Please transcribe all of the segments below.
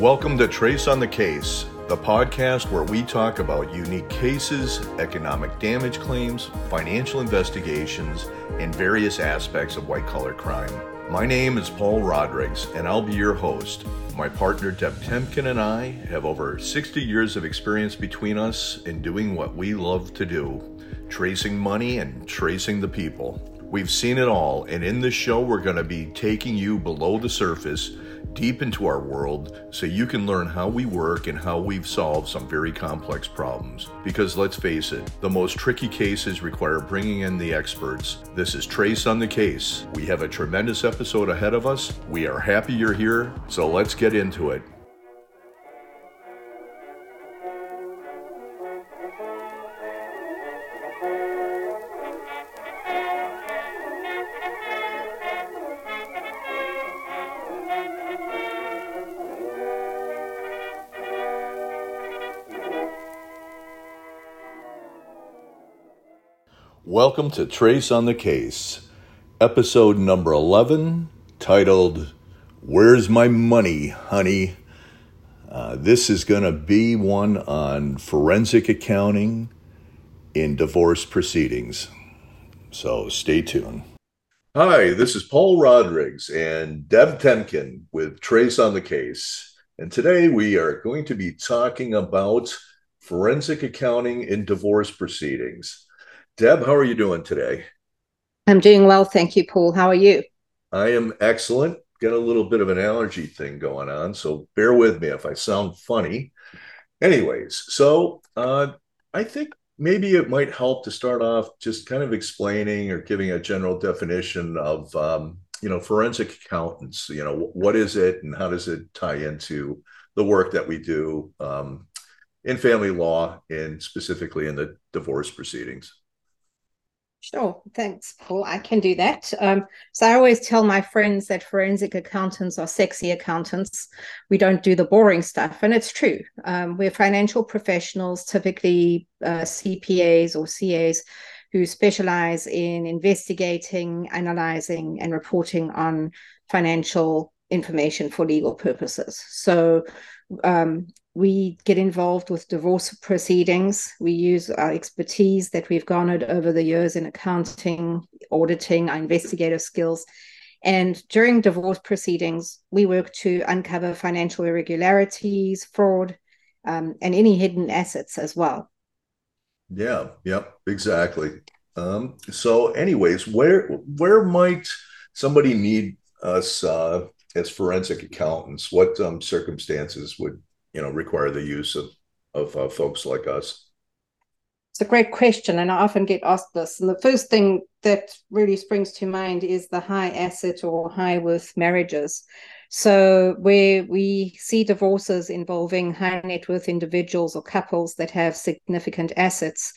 Welcome to Trace on the Case, the podcast where we talk about unique cases, economic damage claims, financial investigations, and various aspects of white collar crime. My name is Paul Rodrigues, and I'll be your host. My partner Deb Temkin and I have over 60 years of experience between us in doing what we love to do tracing money and tracing the people. We've seen it all, and in this show, we're going to be taking you below the surface deep into our world so you can learn how we work and how we've solved some very complex problems. Because let's face it, the most tricky cases require bringing in the experts. This is Trace on the Case. We have a tremendous episode ahead of us. We are happy you're here, so let's get into it. Welcome to Trace on the Case, episode number 11, titled Where's My Money, Honey? Uh, this is going to be one on forensic accounting in divorce proceedings. So stay tuned. Hi, this is Paul Rodrigues and Deb Temkin with Trace on the Case. And today we are going to be talking about forensic accounting in divorce proceedings. Deb, how are you doing today? I'm doing well. Thank you, Paul. How are you? I am excellent. Got a little bit of an allergy thing going on, so bear with me if I sound funny. Anyways, so uh, I think maybe it might help to start off just kind of explaining or giving a general definition of um, you know forensic accountants you know what is it and how does it tie into the work that we do um, in family law and specifically in the divorce proceedings Sure, thanks, Paul. I can do that. Um, so I always tell my friends that forensic accountants are sexy accountants. We don't do the boring stuff, and it's true. Um, we're financial professionals, typically uh, CPAs or CAs, who specialize in investigating, analyzing, and reporting on financial information for legal purposes. So um, we get involved with divorce proceedings. We use our expertise that we've garnered over the years in accounting, auditing, our investigative skills. And during divorce proceedings, we work to uncover financial irregularities, fraud, um, and any hidden assets as well. Yeah, yep, exactly. Um, so, anyways, where where might somebody need us uh, as forensic accountants? What um, circumstances would you know require the use of of uh, folks like us? It's a great question, and I often get asked this. And the first thing that really springs to mind is the high asset or high worth marriages. So, where we see divorces involving high net worth individuals or couples that have significant assets,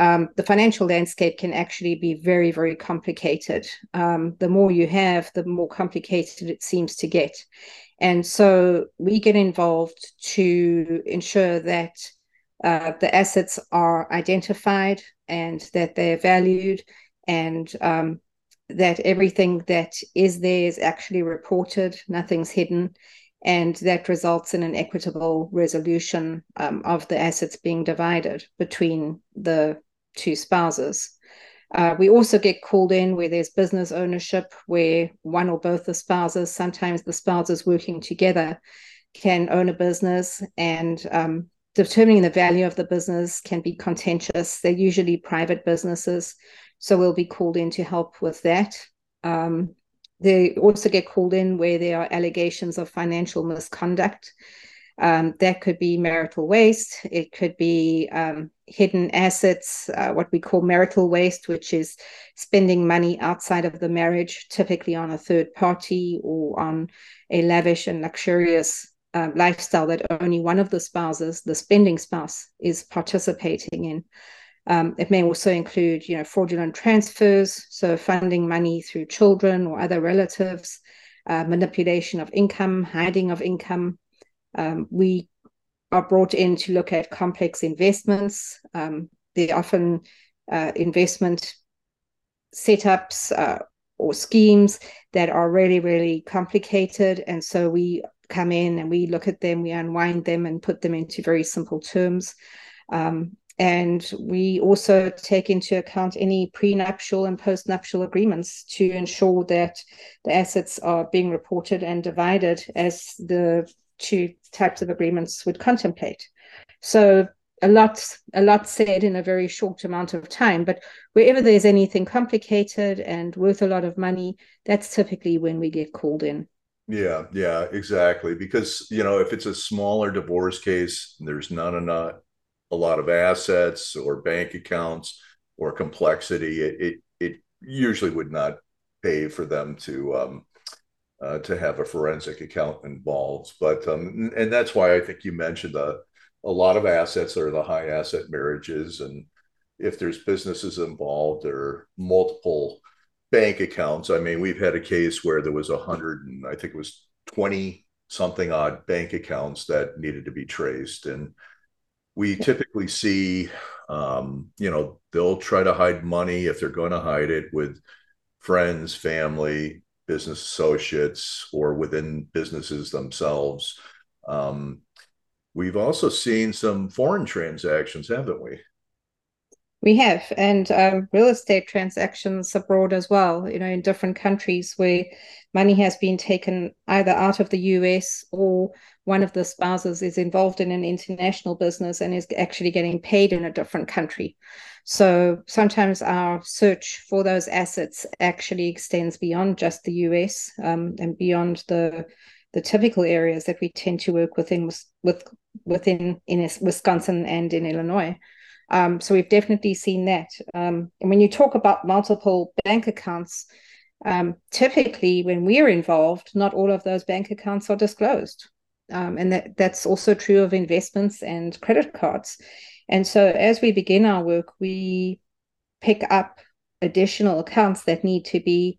um, the financial landscape can actually be very, very complicated. Um, the more you have, the more complicated it seems to get. And so we get involved to ensure that uh, the assets are identified and that they're valued and um, that everything that is there is actually reported, nothing's hidden, and that results in an equitable resolution um, of the assets being divided between the two spouses. Uh, we also get called in where there's business ownership, where one or both the spouses, sometimes the spouses working together, can own a business and um, determining the value of the business can be contentious. They're usually private businesses, so we'll be called in to help with that. Um, they also get called in where there are allegations of financial misconduct. Um, that could be marital waste. It could be um, hidden assets, uh, what we call marital waste, which is spending money outside of the marriage, typically on a third party or on a lavish and luxurious uh, lifestyle that only one of the spouses, the spending spouse, is participating in. Um, it may also include, you know, fraudulent transfers, so funding money through children or other relatives, uh, manipulation of income, hiding of income, um, we are brought in to look at complex investments. Um, they're often uh, investment setups uh, or schemes that are really, really complicated. And so we come in and we look at them, we unwind them and put them into very simple terms. Um, and we also take into account any prenuptial and postnuptial agreements to ensure that the assets are being reported and divided as the two types of agreements would contemplate. So a lot a lot said in a very short amount of time but wherever there's anything complicated and worth a lot of money that's typically when we get called in yeah yeah exactly because you know if it's a smaller divorce case there's not enough a lot of assets or bank accounts or complexity it it, it usually would not pay for them to um, uh, to have a forensic account involved. But um, and that's why i think you mentioned the a lot of assets are the high asset marriages and if there's businesses involved or multiple bank accounts i mean we've had a case where there was a hundred and i think it was 20 something odd bank accounts that needed to be traced. And we typically see um, you know they'll try to hide money if they're going to hide it with friends family business associates or within businesses themselves um, We've also seen some foreign transactions, haven't we? We have, and um, real estate transactions abroad as well, you know, in different countries where money has been taken either out of the US or one of the spouses is involved in an international business and is actually getting paid in a different country. So sometimes our search for those assets actually extends beyond just the US um, and beyond the the typical areas that we tend to work within with within in Wisconsin and in Illinois. Um, so we've definitely seen that. Um, and when you talk about multiple bank accounts, um, typically when we're involved, not all of those bank accounts are disclosed. Um, and that, that's also true of investments and credit cards. And so as we begin our work, we pick up additional accounts that need to be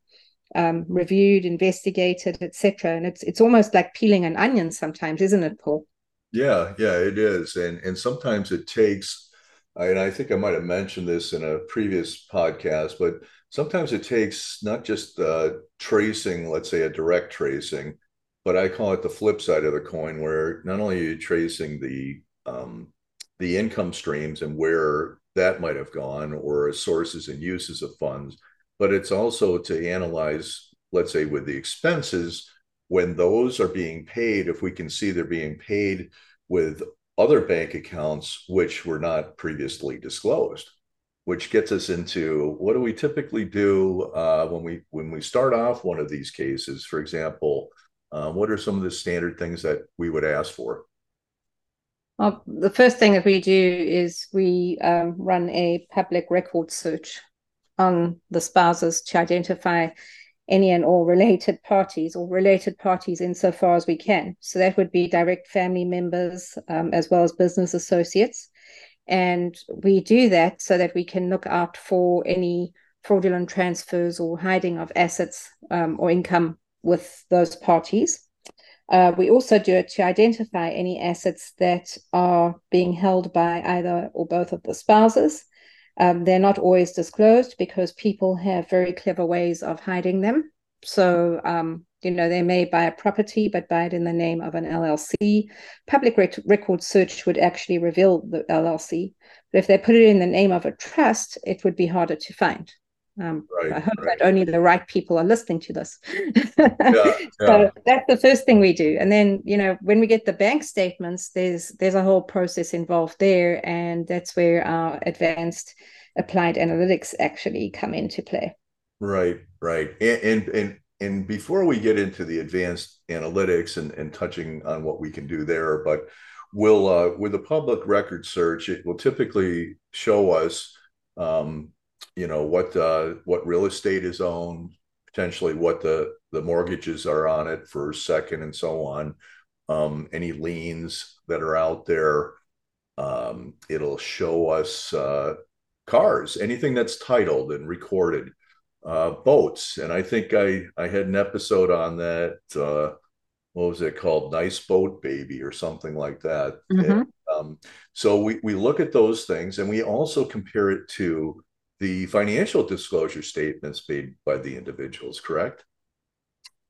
um, reviewed, investigated, etc. And it's it's almost like peeling an onion sometimes, isn't it, Paul? Yeah, yeah, it is, and and sometimes it takes. And I think I might have mentioned this in a previous podcast, but sometimes it takes not just uh, tracing, let's say a direct tracing, but I call it the flip side of the coin, where not only are you tracing the um, the income streams and where that might have gone, or sources and uses of funds, but it's also to analyze, let's say, with the expenses, when those are being paid, if we can see they're being paid with other bank accounts which were not previously disclosed which gets us into what do we typically do uh, when we when we start off one of these cases? For example uh, what are some of the standard things that we would ask for? Well, the first thing that we do is we um, run a public record search on the spouses to identify any and all related parties or related parties insofar as we can. So that would be direct family members um, as well as business associates. And we do that so that we can look out for any fraudulent transfers or hiding of assets um, or income with those parties. Uh, we also do it to identify any assets that are being held by either or both of the spouses um, they're not always disclosed because people have very clever ways of hiding them. So, um, you know, they may buy a property, but buy it in the name of an LLC. Public rec- record search would actually reveal the LLC. But if they put it in the name of a trust, it would be harder to find. Um, right, I hope right. that only the right people are listening to this. yeah, yeah. So that's the first thing we do, and then you know when we get the bank statements, there's there's a whole process involved there, and that's where our advanced applied analytics actually come into play. Right, right, and and and, and before we get into the advanced analytics and, and touching on what we can do there, but will uh, with a public record search, it will typically show us. Um, you know what uh, what real estate is owned, potentially what the the mortgages are on it for second and so on, um, any liens that are out there. Um, it'll show us uh, cars, anything that's titled and recorded, uh, boats, and I think I I had an episode on that. Uh, what was it called? Nice boat baby or something like that. Mm-hmm. And, um, so we we look at those things and we also compare it to the financial disclosure statements made by the individuals, correct?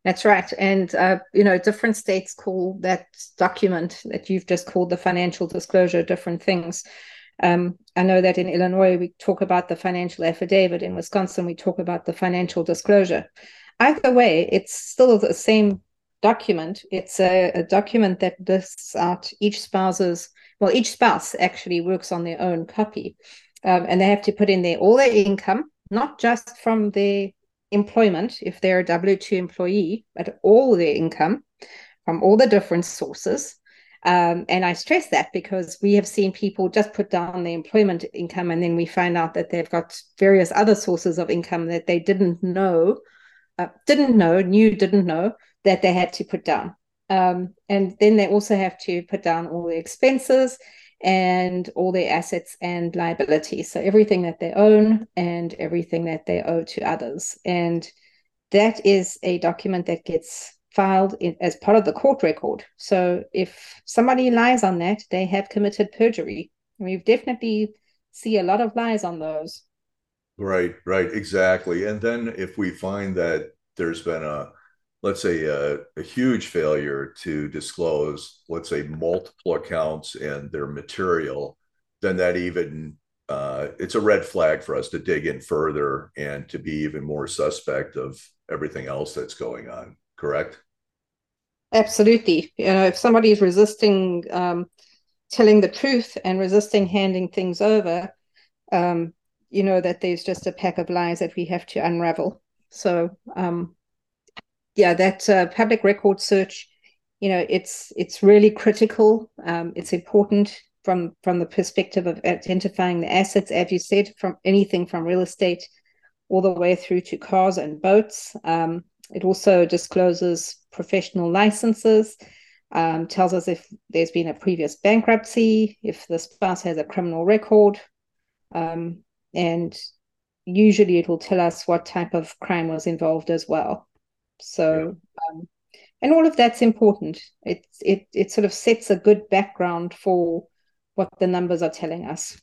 That's right. And, uh, you know, different states call that document that you've just called the financial disclosure different things. Um, I know that in Illinois, we talk about the financial affidavit. In Wisconsin, we talk about the financial disclosure. Either way, it's still the same document. It's a, a document that lists out each spouse's, well, each spouse actually works on their own copy. Um, and they have to put in there all their income, not just from their employment if they're a W 2 employee, but all their income from all the different sources. Um, and I stress that because we have seen people just put down their employment income and then we find out that they've got various other sources of income that they didn't know, uh, didn't know, knew, didn't know that they had to put down. Um, and then they also have to put down all the expenses and all their assets and liabilities. So everything that they own and everything that they owe to others. And that is a document that gets filed in, as part of the court record. So if somebody lies on that, they have committed perjury. We've definitely see a lot of lies on those. Right, right, exactly. And then if we find that there's been a let's say a, a, huge failure to disclose let's say multiple accounts and their material then that even uh, it's a red flag for us to dig in further and to be even more suspect of everything else that's going on correct? Absolutely. You know if somebody is resisting um, telling the truth and resisting handing things over um, you know that there's just a pack of lies that we have to unravel. So um, yeah, that uh, public record search, you know, it's it's really critical. Um, it's important from from the perspective of identifying the assets, as you said, from anything from real estate all the way through to cars and boats. Um, it also discloses professional licenses, um, tells us if there's been a previous bankruptcy, if the spouse has a criminal record, um, and usually it will tell us what type of crime was involved as well. So, yeah. um, and all of that's important. It it it sort of sets a good background for what the numbers are telling us.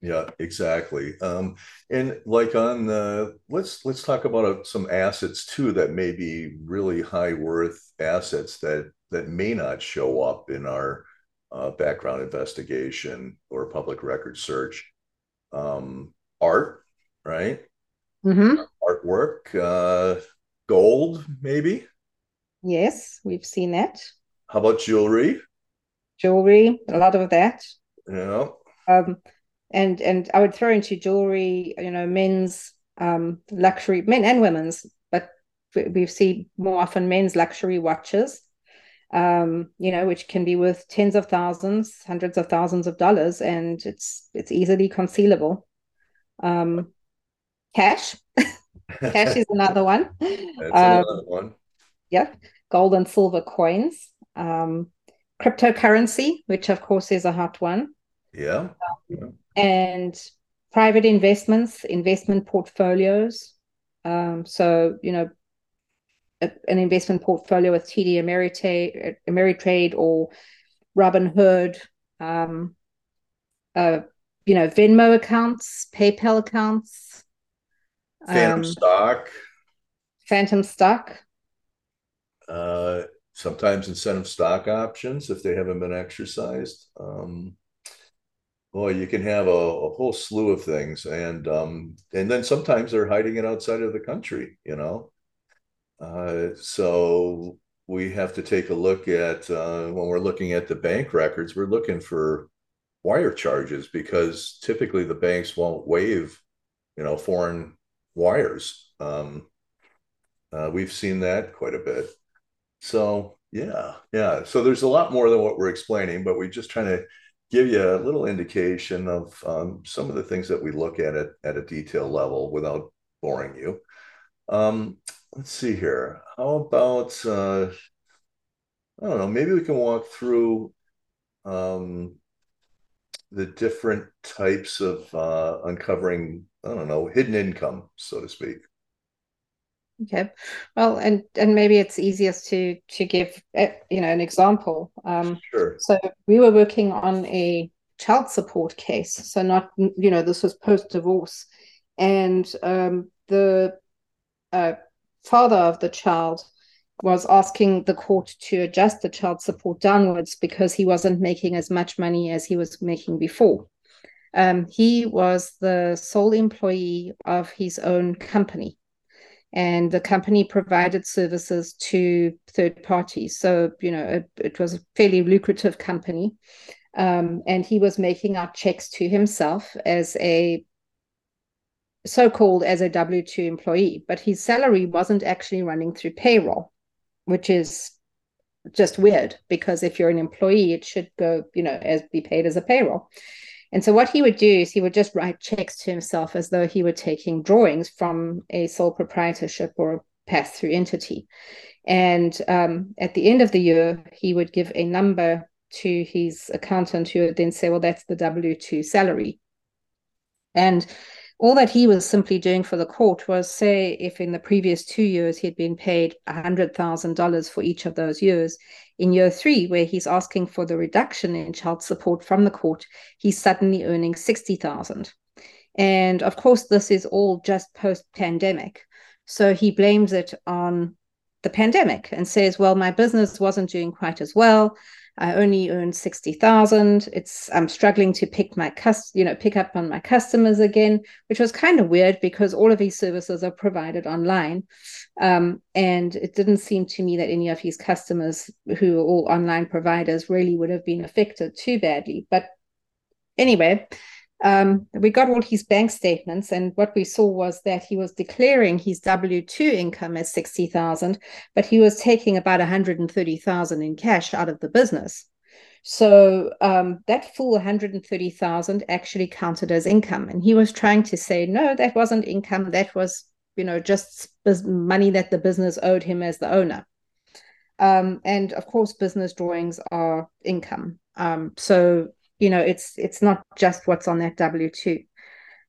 Yeah, exactly. Um, and like on the let's let's talk about uh, some assets too that may be really high worth assets that that may not show up in our uh, background investigation or public record search. Um, art, right? Mm-hmm. Artwork. Uh, gold, maybe. Yes, we've seen that. How about jewelry? Jewelry, a lot of that. Yeah. Um, and and I would throw into jewelry, you know, men's um, luxury, men and women's, but we've seen more often men's luxury watches, um, you know, which can be worth tens of thousands, hundreds of thousands of dollars, and it's it's easily concealable. Um, cash. Cash is another one. That's um, another one. Yeah, gold and silver coins. Um, cryptocurrency, which of course is a hot one. Yeah. Um, and private investments, investment portfolios. Um, so, you know, a, an investment portfolio with TD Ameritrade, Ameritrade or Robinhood, um, uh, you know, Venmo accounts, PayPal accounts, Phantom um, stock. Phantom stock. Uh, sometimes incentive stock options if they haven't been exercised. Um, boy, you can have a, a, whole slew of things, and um, and then sometimes they're hiding it outside of the country. You know, uh, so we have to take a look at uh, when we're looking at the bank records. We're looking for wire charges because typically the banks won't waive, you know, foreign wires. Um, uh, we've seen that quite a bit. So yeah, yeah. So there's a lot more than what we're explaining, but we're just trying to give you a little indication of um, some of the things that we look at it at a detail level without boring you. Um, let's see here. How about uh, I don't know. Maybe we can walk through um, the different types of uh, uncovering I don't know, hidden income, so to speak. Okay, well, and and maybe it's easiest to to give eh, you know an example. Um, sure. So we were working on a child support case, so not you know this was post divorce, and um, the uh, father of the child was asking the court to adjust the child support downwards because he wasn't making as much money as he was making before. Um, he was the sole employee of his own company, and the company provided services to third parties. So, you know, it, it was a fairly lucrative company. Um, and he was making out checks to himself as a so called as a W 2 employee, but his salary wasn't actually running through payroll, which is just weird because if you're an employee, it should go, you know, as be paid as a payroll. And so what he would do is he would just write checks to himself as though he were taking drawings from a sole proprietorship or a pass through entity. And um, at the end of the year, he would give a number to his accountant who would then say, well, that's the W 2 salary. And all that he was simply doing for the court was say if in the previous two years he had been paid $100,000 for each of those years, in year three, where he's asking for the reduction in child support from the court, he's suddenly earning 60,000. And of course, this is all just post pandemic. So he blames it on the pandemic and says, well, my business wasn't doing quite as well. I only earn 60,000. It's I'm struggling to pick my cust, you know, pick up on my customers again, which was kind of weird because all of these services are provided online. Um, and it didn't seem to me that any of his customers who are all online providers really would have been affected too badly. But anyway, um, we got all his bank statements, and what we saw was that he was declaring his W two income as sixty thousand, but he was taking about one hundred and thirty thousand in cash out of the business. So um, that full one hundred and thirty thousand actually counted as income, and he was trying to say, no, that wasn't income. That was, you know, just money that the business owed him as the owner. Um, and of course, business drawings are income. Um, so you know it's it's not just what's on that w2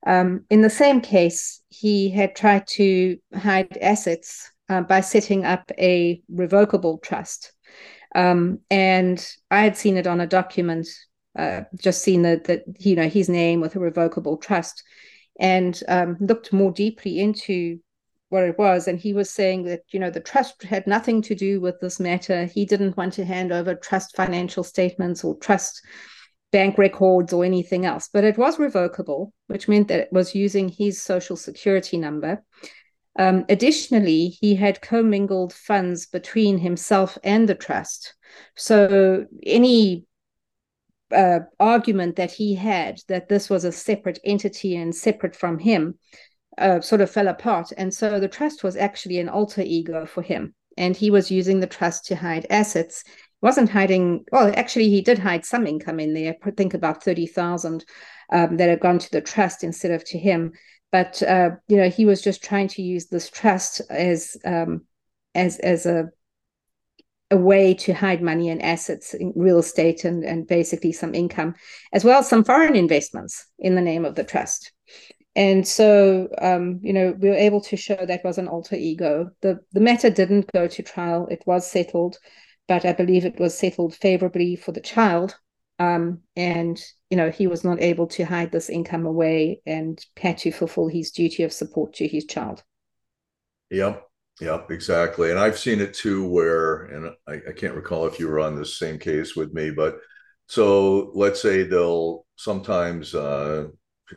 um, in the same case he had tried to hide assets uh, by setting up a revocable trust. Um, and i had seen it on a document uh, just seen that that you know his name with a revocable trust and um, looked more deeply into what it was. And he was saying that you know the trust had nothing to do with this matter. He didn't want to hand over trust financial statements or trust bank records or anything else, but it was revocable, which meant that it was using his social security number. Um, additionally, he had commingled funds between himself and the trust. So any uh, argument that he had that this was a separate entity and separate from him uh, sort of fell apart. And so the trust was actually an alter ego for him. And he was using the trust to hide assets wasn't hiding. Well, actually, he did hide some income in there. I think about thirty thousand um, that had gone to the trust instead of to him. But uh, you know, he was just trying to use this trust as um, as as a a way to hide money and assets in real estate and, and basically some income, as well as some foreign investments in the name of the trust. And so, um, you know, we were able to show that was an alter ego. The the matter didn't go to trial; it was settled but I believe it was settled favorably for the child. Um, and you know he was not able to hide this income away and had to fulfill his duty of support to his child. Yep, yep, exactly. And I've seen it too, where and I, I can't recall if you were on this same case with me, but so let's say they'll sometimes uh,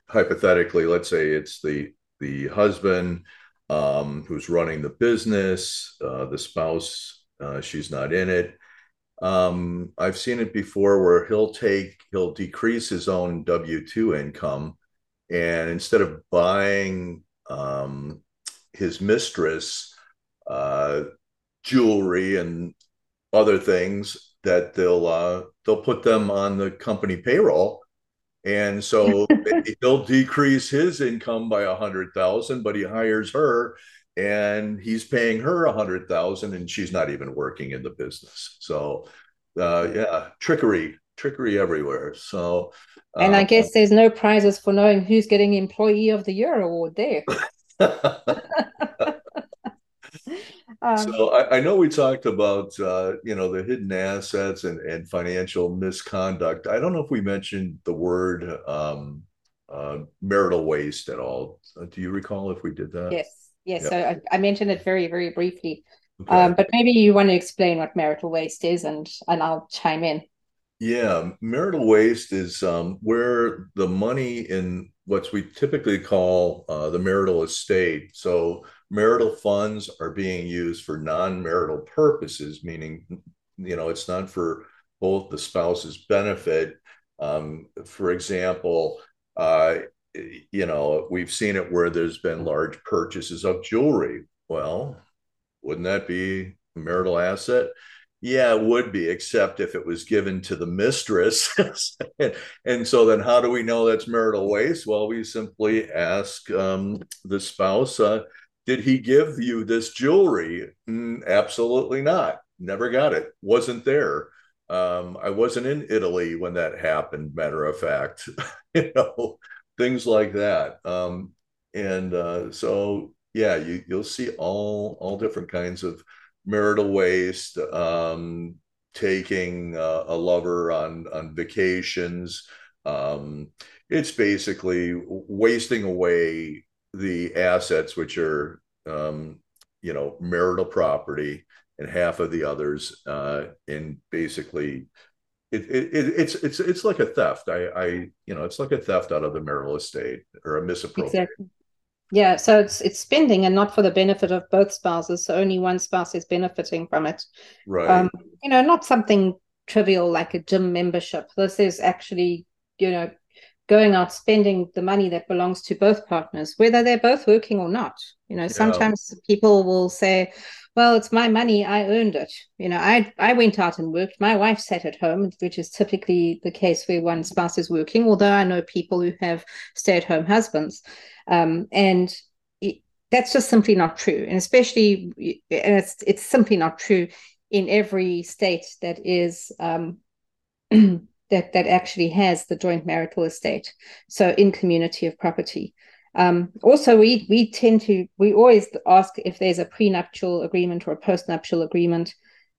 hypothetically, let's say it's the the husband um, who's running the business, uh, the spouse uh, she's not in it. Um, I've seen it before where he'll take, he'll decrease his own W 2 income. And instead of buying um, his mistress uh, jewelry and other things, that they'll uh, they'll put them on the company payroll, and so he'll decrease his income by a hundred thousand, but he hires her, and he's paying her a hundred thousand and she's not even working in the business. So uh, yeah trickery trickery everywhere. So uh, and i guess there's no prizes for knowing who's getting employee of the year award there. Um, so I, I, know we talked about uh, you know the hidden assets and, and financial misconduct. I don't know if we mentioned the word um, uh, marital waste at all. Do you recall if we did that? Yes Yes, yeah. so I, I, mentioned it very, very briefly. Okay. Um, but maybe you want to explain what marital waste is, and and I'll chime in. Yeah, marital waste is um, where the money in what we typically call uh, the marital estate. So marital funds are being used for non-marital purposes, meaning you know it's not for both the spouse's benefit. Um, for example, uh, you know we've seen it where there's been large purchases of jewelry. Well, wouldn't that be a marital asset? Yeah, it would be, except if it was given to the mistress. and, and, so then how do we know that's marital waste? Well, we simply ask um, the spouse, uh, did he give you this jewelry? Mm, absolutely not. Never got it. Wasn't there. Um, I wasn't in Italy when that happened, matter of fact. you know, things like that. Um, and uh, so, yeah, you, you'll see all all different kinds of marital waste, um, taking uh, a lover on on vacations. Um, it's basically wasting away the assets, which are um, you know marital property, and half of the others, uh, and basically. It, it, it's it's it's like a theft. I, I you know it's like a theft out of the marital estate or a misappropriation. Exactly. Yeah, so it's it's spending and not for the benefit of both spouses. So only one spouse is benefiting from it. Right. Um, you know, not something trivial like a gym membership. This is actually, you know, going out spending the money that belongs to both partners, whether they're both working or not. You know, yeah. sometimes people will say, well, it's my money, I earned it. You know, I I went out and worked. My wife sat at home, which is typically the case where one spouse is working, although I know people who have stay-at-home husbands. Um, and it, that's just simply not true. And especially, and it's, it's simply not true in every state that is um, that that actually has the joint marital estate. So in community of property. Um, also, we we tend to we always ask if there's a prenuptial agreement or a postnuptial agreement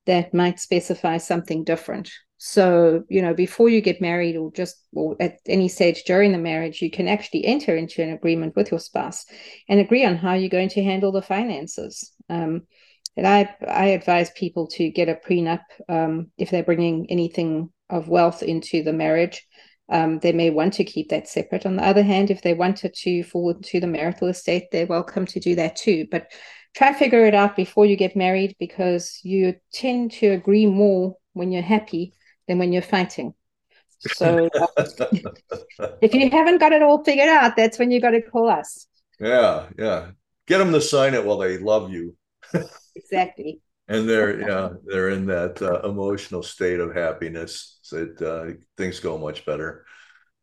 that might specify something different. So, you know, before you get married or just or at any stage during the marriage, you can actually enter into an agreement with your spouse and agree on how you're going to handle the finances. Um, and I, I advise people to get a prenup um, if they're bringing anything of wealth into the marriage. Um, they may want to keep that separate. On the other hand, if they wanted to fall into the marital estate, they're welcome to do that too. But try and figure it out before you get married because you tend to agree more when you're happy than when you're fighting. So if you haven't got it all figured out, that's when you got to call us. Yeah, yeah. Get them to sign it while they love you. exactly. And they're yeah they're in that uh, emotional state of happiness so that uh, things go much better.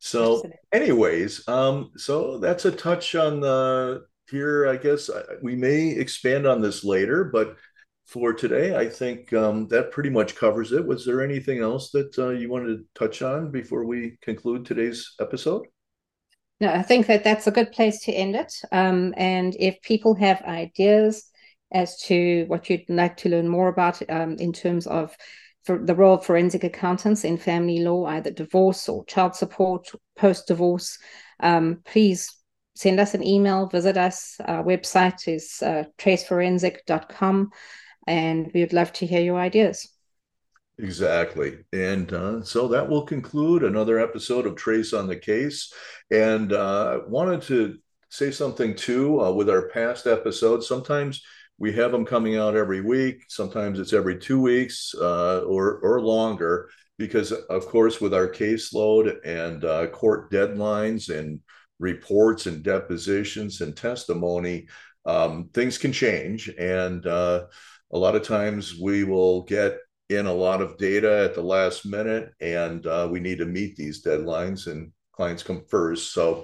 So, anyways, um, so that's a touch on the here. I guess uh, we may expand on this later, but for today, I think um, that pretty much covers it. Was there anything else that uh, you wanted to touch on before we conclude today's episode? No, I think that that's a good place to end it. Um, and if people have ideas as to what you'd like to learn more about um, in terms of the role of forensic accountants in family law, either divorce or child support, post divorce, um, please send us an email, visit us. Our website is uh, traceforensic.com and we would love to hear your ideas. Exactly. And uh, so that will conclude another episode of Trace on the Case. And uh, wanted to say something too uh, with our past episodes. Sometimes we have them coming out every week, sometimes it's every two weeks uh, or, or longer, because of course, with our caseload and uh, court deadlines and reports and depositions and testimony, um, things can change. And uh, a lot of times we will get in a lot of data at the last minute and uh, we need to meet these deadlines and clients come first so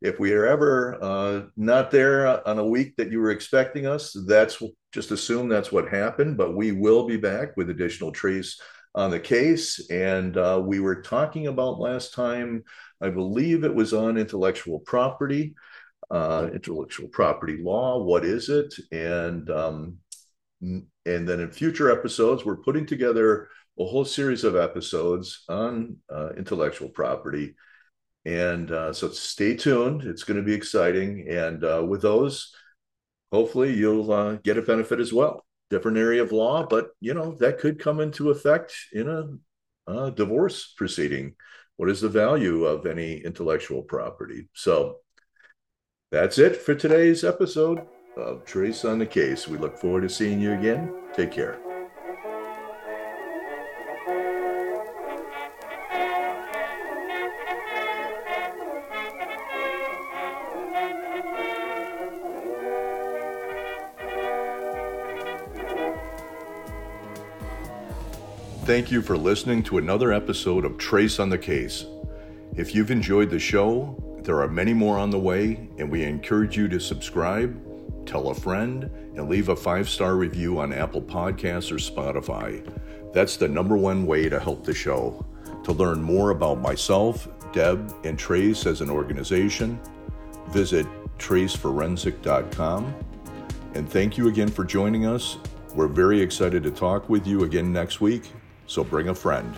if we are ever uh, not there on a week that you were expecting us that's just assume that's what happened but we will be back with additional trace on the case and uh, we were talking about last time i believe it was on intellectual property uh, intellectual property law what is it and um, and then in future episodes, we're putting together a whole series of episodes on uh, intellectual property. And uh, so stay tuned. It's going to be exciting. And uh, with those, hopefully you'll uh, get a benefit as well. different area of law, but you know that could come into effect in a, a divorce proceeding. What is the value of any intellectual property? So that's it for today's episode of Trace on the Case. We look forward to seeing you again. Take care. Thank you for listening to another episode of Trace on the Case. If you've enjoyed the show, there are many more on the way, and we encourage you to subscribe, tell a friend, and leave a five star review on Apple Podcasts or Spotify. That's the number one way to help the show. To learn more about myself, Deb, and Trace as an organization, visit traceforensic.com. And thank you again for joining us. We're very excited to talk with you again next week so bring a friend.